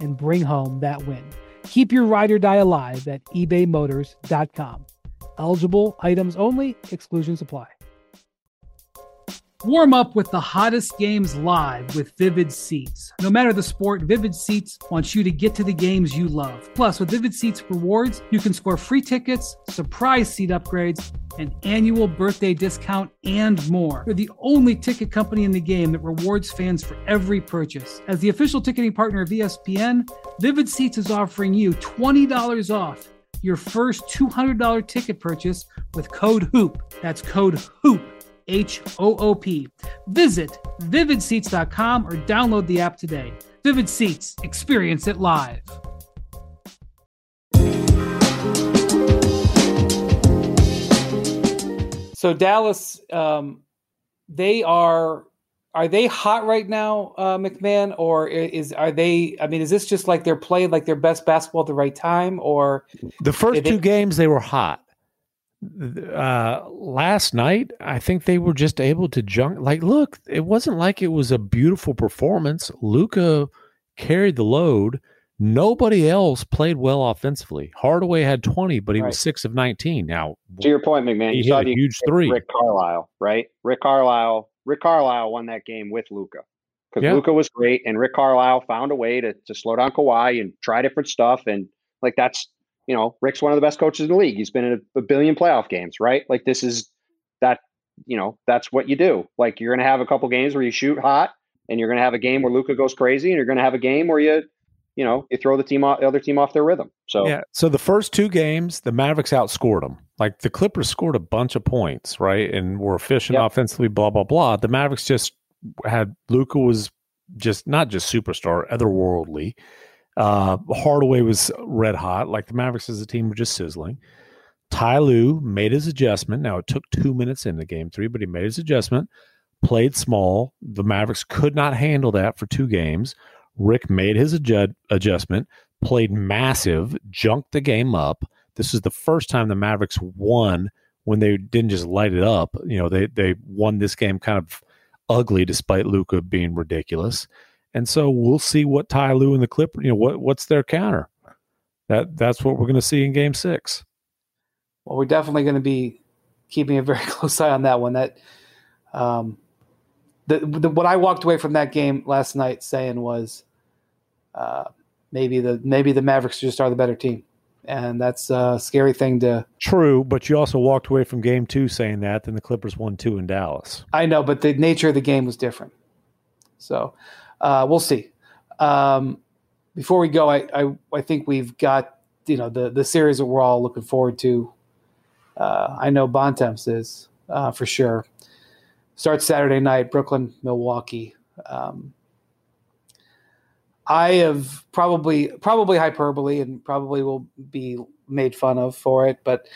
and bring home that win. Keep your ride or die alive at ebaymotors.com. Eligible items only, exclusions apply. Warm up with the hottest games live with Vivid Seats. No matter the sport, Vivid Seats wants you to get to the games you love. Plus, with Vivid Seats rewards, you can score free tickets, surprise seat upgrades, an annual birthday discount, and more. They're the only ticket company in the game that rewards fans for every purchase. As the official ticketing partner of ESPN, Vivid Seats is offering you $20 off your first $200 ticket purchase with code HOOP. That's code HOOP H O O P. Visit vividseats.com or download the app today. Vivid Seats, experience it live. So Dallas, um, they are are they hot right now, uh, MacMahon, or is are they? I mean, is this just like they're playing like their best basketball at the right time, or the first two games they were hot uh, last night, I think they were just able to junk. Like, look, it wasn't like it was a beautiful performance. Luka carried the load. Nobody else played well offensively. Hardaway had 20, but he right. was six of 19. Now, to your point, MacMahon, he you hit a huge three. Rick Carlisle, right? Rick Carlisle. Rick Carlisle won that game with Luka because yeah. Luka was great, and Rick Carlisle found a way to to slow down Kawhi and try different stuff, and like that's you know, Rick's one of the best coaches in the league. He's been in a, a billion playoff games, right? Like this is that, you know, that's what you do. Like you're going to have a couple games where you shoot hot, and you're going to have a game where Luka goes crazy, and you're going to have a game where you, you know, you throw the team off, the other team off their rhythm. So yeah. So the first two games, the Mavericks outscored them. Like the Clippers scored a bunch of points, right, and were efficient yep. offensively. Blah blah blah. The Mavericks just had Luka was just not just superstar, otherworldly. Uh, Hardaway was red hot. Like the Mavericks as a team were just sizzling. Ty Lue made his adjustment. Now it took two minutes into game three, but he made his adjustment, played small. The Mavericks could not handle that for two games. Rick made his adjust- adjustment, played massive, junked the game up. This is the first time the Mavericks won when they didn't just light it up. You know, they they won this game kind of ugly despite Luka being ridiculous. And so we'll see what Ty Lue and the Clipper, you know, what what's their counter. That that's what we're going to see in Game Six. Well, we're definitely going to be keeping a very close eye on that one. That um, the, the what I walked away from that game last night saying was, uh, maybe the maybe the Mavericks just are the better team, and that's a scary thing to. True, but you also walked away from Game Two saying that. Then the Clippers won two in Dallas. I know, but the nature of the game was different. So, uh, we'll see. Um, before we go, I, I, I think we've got you know the the series that we're all looking forward to. Uh, I know Bontemps is uh, for sure. Starts Saturday night, Brooklyn, Milwaukee. Um, I have probably probably hyperbole and probably will be made fun of for it, but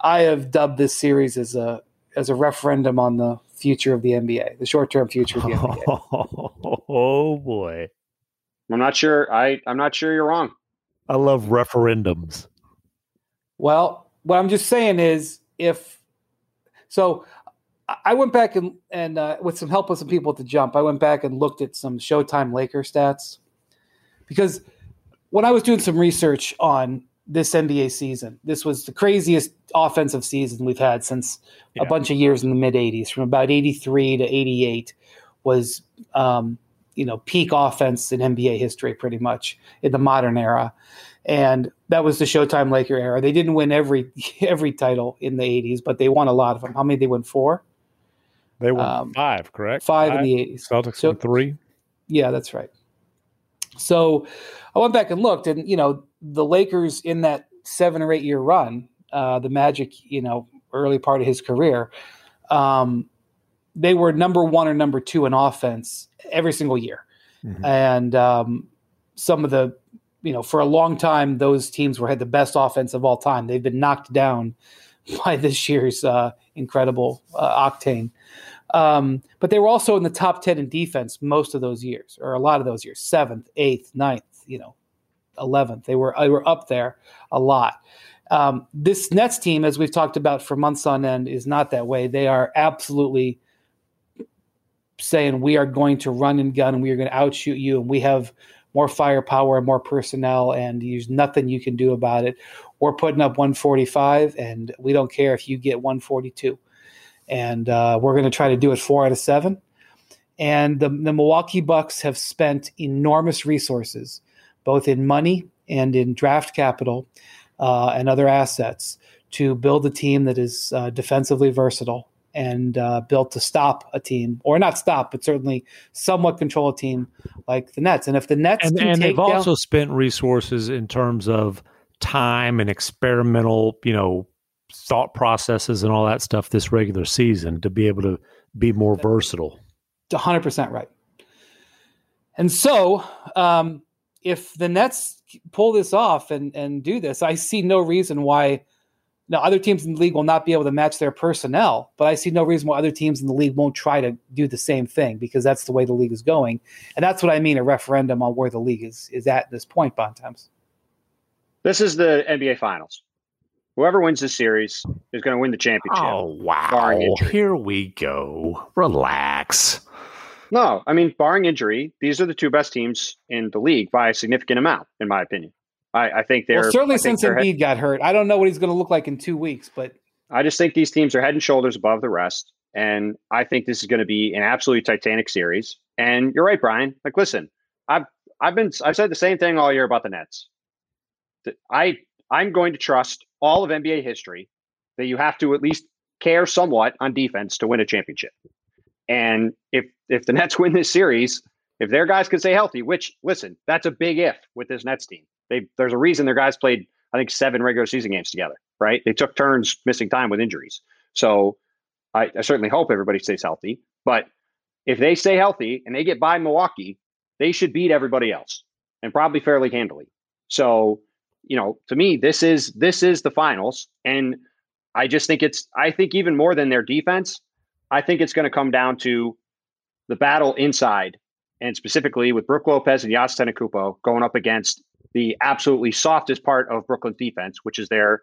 I have dubbed this series as a as a referendum on the future of the NBA, the short term future of the NBA. Oh boy. I'm not sure. I I'm not sure you're wrong. I love referendums. Well, what I'm just saying is if so I went back and, and uh, with some help with some people at the jump, I went back and looked at some Showtime Laker stats because when I was doing some research on this NBA season, this was the craziest offensive season we've had since yeah. a bunch of years in the mid 80s, from about 83 to 88 was, um, you know, peak offense in NBA history pretty much in the modern era. And that was the Showtime Laker era. They didn't win every every title in the 80s, but they won a lot of them. How many they win? Four? They won um, five, correct? Five, five, in the 80s. Celtics so, won three. Yeah, that's right. So I went back and looked, and you know the Lakers in that seven or eight year run, uh, the Magic, you know, early part of his career, um, they were number one or number two in offense every single year, mm-hmm. and um, some of the, you know, for a long time those teams were had the best offense of all time. They've been knocked down by this year's uh, incredible uh, octane. Um, but they were also in the top 10 in defense most of those years, or a lot of those years, seventh, eighth, ninth, you know, 11th. They were, they were up there a lot. Um, this Nets team, as we've talked about for months on end, is not that way. They are absolutely saying we are going to run and gun and we are going to outshoot you and we have more firepower and more personnel and there's nothing you can do about it. We're putting up 145 and we don't care if you get 142 and uh, we're going to try to do it four out of seven. And the, the Milwaukee Bucks have spent enormous resources, both in money and in draft capital uh, and other assets, to build a team that is uh, defensively versatile and uh, built to stop a team, or not stop, but certainly somewhat control a team like the Nets. And if the Nets and, and they've down- also spent resources in terms of time and experimental, you know, thought processes and all that stuff this regular season to be able to be more versatile. 100% right. And so, um, if the Nets pull this off and, and do this, I see no reason why. Now, other teams in the league will not be able to match their personnel, but I see no reason why other teams in the league won't try to do the same thing because that's the way the league is going. And that's what I mean a referendum on where the league is, is at this point, Bontemps. This is the NBA Finals. Whoever wins this series is going to win the championship. Oh wow! Here we go. Relax. No, I mean, barring injury, these are the two best teams in the league by a significant amount, in my opinion. I, I think they're well, certainly since Embiid got hurt. I don't know what he's going to look like in two weeks, but I just think these teams are head and shoulders above the rest, and I think this is going to be an absolutely titanic series. And you're right, Brian. Like, listen, I've I've been I've said the same thing all year about the Nets. I I'm going to trust all of NBA history that you have to at least care somewhat on defense to win a championship. And if if the Nets win this series, if their guys can stay healthy, which listen, that's a big if with this Nets team. They there's a reason their guys played I think seven regular season games together, right? They took turns missing time with injuries. So I, I certainly hope everybody stays healthy. But if they stay healthy and they get by Milwaukee, they should beat everybody else and probably fairly handily. So you know, to me, this is this is the finals, and I just think it's. I think even more than their defense, I think it's going to come down to the battle inside, and specifically with Brook Lopez and Giannis Antetokounmpo going up against the absolutely softest part of Brooklyn's defense, which is their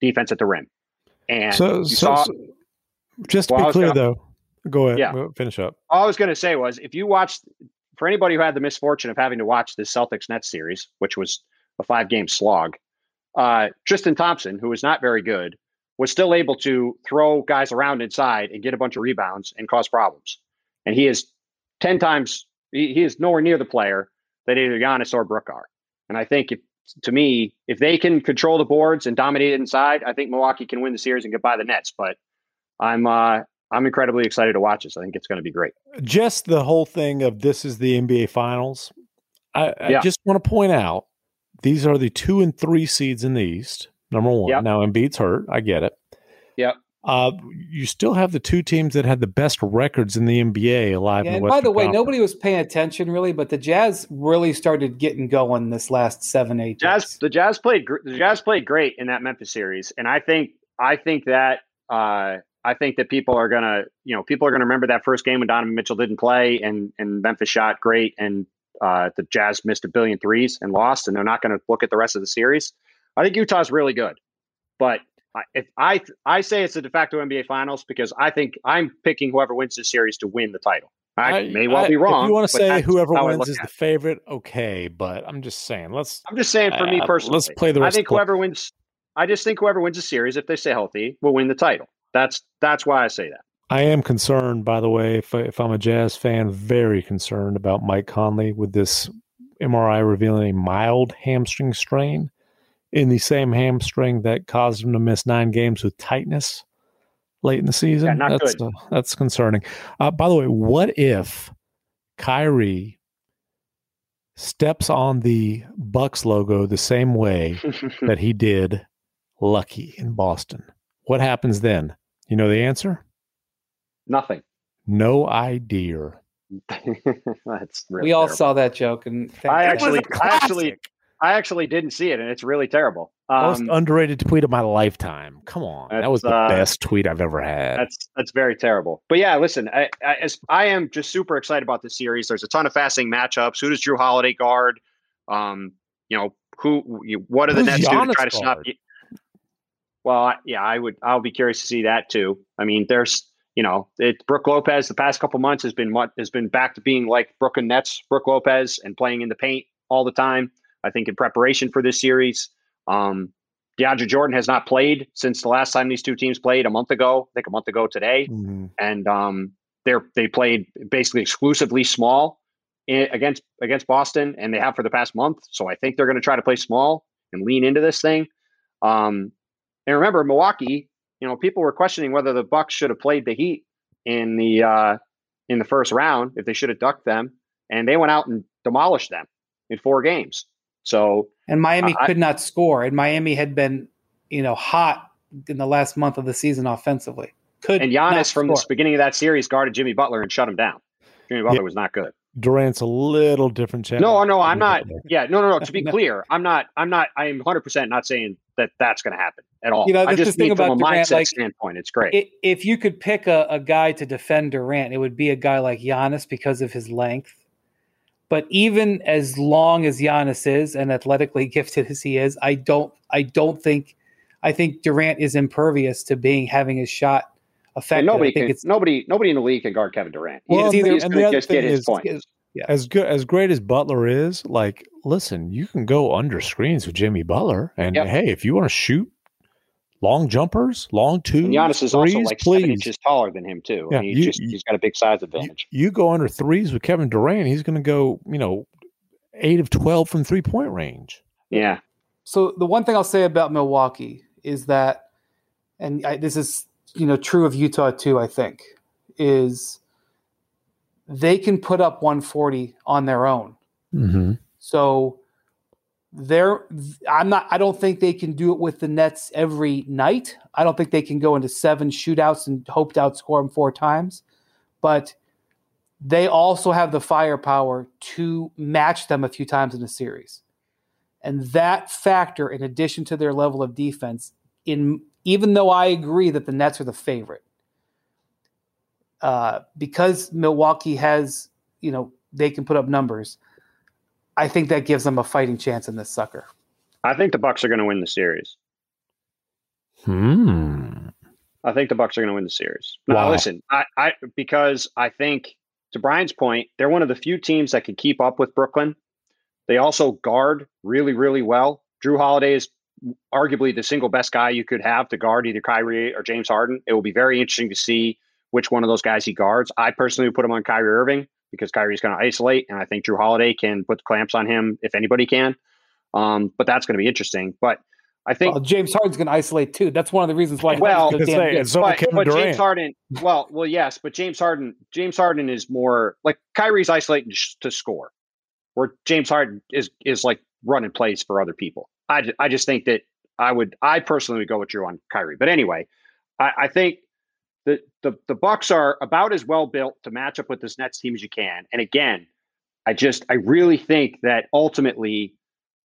defense at the rim. And so, so, saw, so just to well, be clear, gonna, though, go ahead. Yeah, finish up. All I was going to say was, if you watched, for anybody who had the misfortune of having to watch the Celtics Nets series, which was a five game slog. Uh, Tristan Thompson, who was not very good, was still able to throw guys around inside and get a bunch of rebounds and cause problems. And he is 10 times, he, he is nowhere near the player that either Giannis or Brook are. And I think if, to me, if they can control the boards and dominate it inside, I think Milwaukee can win the series and get by the Nets. But I'm uh, I'm incredibly excited to watch this. I think it's going to be great. Just the whole thing of this is the NBA Finals. I, I yeah. just want to point out these are the two and three seeds in the East. Number one. Yep. Now Embiid's hurt. I get it. Yep. Uh, you still have the two teams that had the best records in the NBA alive. Yeah, in and by the way, Conference. nobody was paying attention really, but the Jazz really started getting going this last seven, eight Jazz, days. the Jazz played the Jazz played great in that Memphis series, and I think I think that uh, I think that people are gonna you know people are gonna remember that first game when Donovan Mitchell didn't play and and Memphis shot great and uh, the Jazz missed a billion threes and lost, and they're not going to look at the rest of the series. I think Utah's really good, but I- if I I say it's a de facto NBA Finals because I think I'm picking whoever wins this series to win the title. I, may well I- be wrong. If you want to say whoever wins is the it. favorite, okay. But I'm just saying, let's. I'm just saying for me Uh, personally. let's play the I think whoever wins. I just think whoever wins the series, if they stay healthy, will win the title. That's that's why I say that. I am concerned, by the way, if, if I'm a Jazz fan, very concerned about Mike Conley with this MRI revealing a mild hamstring strain in the same hamstring that caused him to miss nine games with tightness late in the season. Yeah, not that's, good. Uh, that's concerning. Uh, by the way, what if Kyrie steps on the Bucks logo the same way that he did Lucky in Boston? What happens then? You know the answer? Nothing. No idea. that's really we all terrible. saw that joke, and I actually, a I actually, classic. I actually didn't see it, and it's really terrible. Most Um, underrated tweet of my lifetime. Come on, that was the uh, best tweet I've ever had. That's that's very terrible. But yeah, listen, I, I, as, I am just super excited about this series. There's a ton of fascinating matchups. Who does Jrue Holiday guard? Um, you know, who? You, what are the Who's Nets do to try to stop you? Well, yeah, I would. I'll be curious to see that too. I mean, there's, you know, it. Brook Lopez the past couple months has been what has been back to being like Brooklyn Nets, Brook Lopez, and playing in the paint all the time. I think in preparation for this series. Um, DeAndre Jordan has not played since the last time these two teams played a month ago. I think a month ago today Mhm. and um, they're they played basically exclusively small in, against against Boston, and they have for the past month. So I think they're going to try to play small and lean into this thing. Um, and remember, Milwaukee, you know, people were questioning whether the Bucks should have played the Heat in the uh, in the first round if they should have ducked them, and they went out and demolished them in four games. So and Miami I- could not score, and Miami had been, you know, hot in the last month of the season offensively. Could and not Giannis from the beginning of that series guarded Jimmy Butler and shut him down. Jimmy Butler was not good. Durant's a little different. challenge. No, no, I'm not. Yeah, no, no, no. To be No. clear, I'm not. I'm not. I am 100 percent not saying that that's going to happen at all. You know, I just thing mean from a Durant, mindset like, standpoint, it's great. I- if you could pick a, a guy to defend Durant, it would be a guy like Giannis because of his length. But even as long as Giannis is and athletically gifted as he is, I don't I don't think I think Durant is impervious to being having his shot and affected. nobody I think can. it's Nobody. Nobody in the league can guard Kevin Durant. Well, He's either- he's and the other just get thing his is- points. As good as great as Butler is, like, listen, you can go under screens with Jimmy Butler, and Yep. hey, if you want to shoot long jumpers, long twos, And Giannis is also threes, like seven please. inches taller than him too. Yeah, and he's you- just you- he's got a big size You, advantage. you go under threes with Kevin Durant, he's going to go, you know, eight of twelve from three point range. yeah, So the one thing I'll say about Milwaukee is that, and I, this is you know true of Utah too. I think is they can put up 140 on their own. Mm-hmm. So they're I'm not I don't think they can do it with the Nets every night. I don't think they can go into seven shootouts and hope to outscore them four times. But they also have the firepower to match them a few times in a series. And that factor, in addition to their level of defense, in even though I agree that the Nets are the favorite, uh, because Milwaukee has, you know, they can put up numbers. I think that gives them a fighting chance in this sucker. I think the Bucks are going to win the series. Hmm. I think the Bucks are going to win the series. Now, Wow. listen, I, I because I think to Brian's point, they're one of the few teams that can keep up with Brooklyn. They also guard really, really well. Jrue Holiday is arguably the single best guy you could have to guard either Kyrie or James Harden. It will be very interesting to see which one of those guys he guards. I personally would put him on Kyrie Irving because Kyrie's going to isolate, and I think Jrue Holiday can put the clamps on him if anybody can. Um, but that's going to be interesting. But I think Well, James Harden's going to isolate too. That's one of the reasons why. Well, so I was damn gonna say, so but, but James Harden, well, well, yes, but James Harden, James Harden is more like Kyrie's isolating to score, where James Harden is is like running plays for other people. I, I just think that I would I personally would go with Jrue on Kyrie. But anyway, I, I think the, the the Bucks are about as well built to match up with this Nets team as you can. And again, I just I really think that ultimately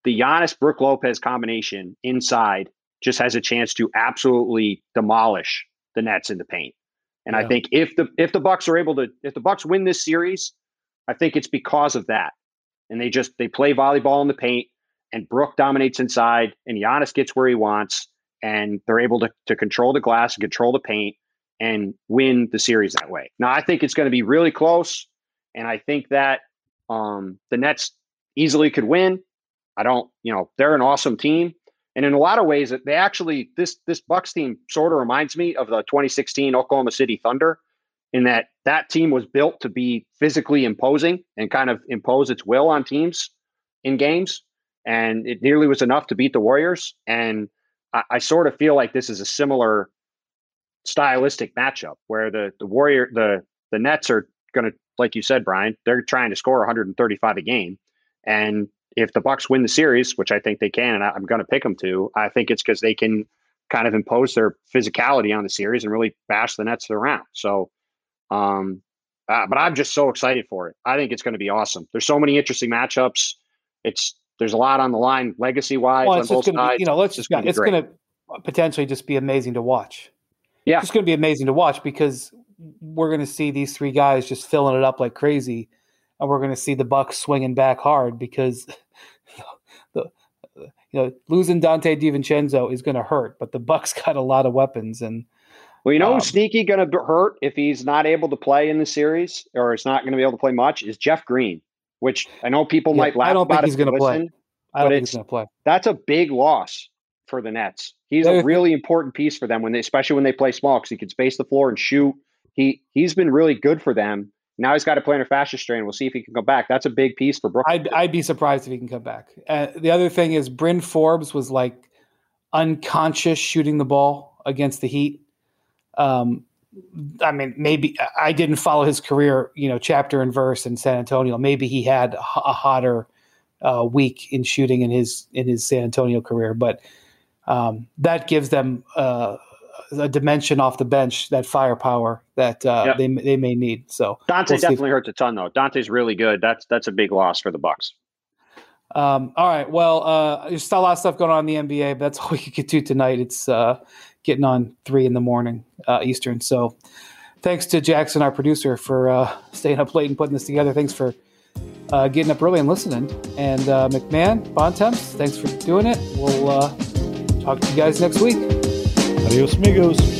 the Giannis Brook Lopez combination inside just has a chance to absolutely demolish the Nets in the paint. And yeah. I think if the if the Bucks are able to if the Bucks win this series, I think it's because of that. And they just they play volleyball in the paint and Brook dominates inside and Giannis gets where he wants and they're able to, to control the glass and control the paint and win the series that way. Now I think it's going to be really close. And I think that um, the Nets easily could win. I don't, you know, they're an awesome team. And in a lot of ways, they actually this this Bucks team sort of reminds me of the 2016 Oklahoma City Thunder, in that that team was built to be physically imposing and kind of impose its will on teams in games, and it nearly was enough to beat the Warriors. And I, I sort of feel like this is a similar stylistic matchup where the the Warrior the the Nets are going to, like you said, Brian, they're trying to score 135 a game, and if the Bucks win the series, which I think they can, and I, am going to pick them to, I think it's because they can kind of impose their physicality on the series and really bash the Nets around. So, um, uh, but I'm just so excited for it. I think it's going to be awesome. There's so many interesting matchups. It's there's a lot on the line, legacy wise. Well, it's just going to be, you know, let's just it's going to potentially just be amazing to watch. Yeah, it's going to be amazing to watch because we're going to see these three guys just filling it up like crazy and we're going to see the Bucks swinging back hard because the you know losing Donte DiVincenzo is going to hurt, but the Bucks got a lot of weapons and. Well, you know um, sneaky going to hurt if he's not able to play in the series or is not going to be able to play much is Jeff Green, which I know people yeah, might laugh. I don't think he's going to play. I don't think he's going to play. That's a big loss for the Nets. He's a really important piece for them when they, especially when they play small, because he can space the floor and shoot. He he's been really good for them now he's got to play under fascia strain. We'll see if he can come back. That's a big piece for Brooklyn. I'd, I'd be surprised if he can come back. Uh, the other thing is Bryn Forbes was like unconscious shooting the ball against the Heat. Um, I mean, maybe I didn't follow his career, you know, chapter and verse in San Antonio. Maybe he had a hotter uh, week in shooting in his in his San Antonio career, but um, that gives them uh, a dimension off the bench, that firepower that uh, yep. they they may need. So Donte we'll definitely hurts a ton, though. Donte's really good. That's that's a big loss for the Bucks. Um, all right. Well, uh, there's still a lot of stuff going on in the NBA, but that's all we could get to tonight. It's uh, getting on three in the morning uh, Eastern. So thanks to Jackson, our producer, for uh, staying up late and putting this together. Thanks for uh, getting up early and listening. And uh, MacMahon, Bontemps, thanks for doing it. We'll uh, talk to you guys next week. Adios, amigos.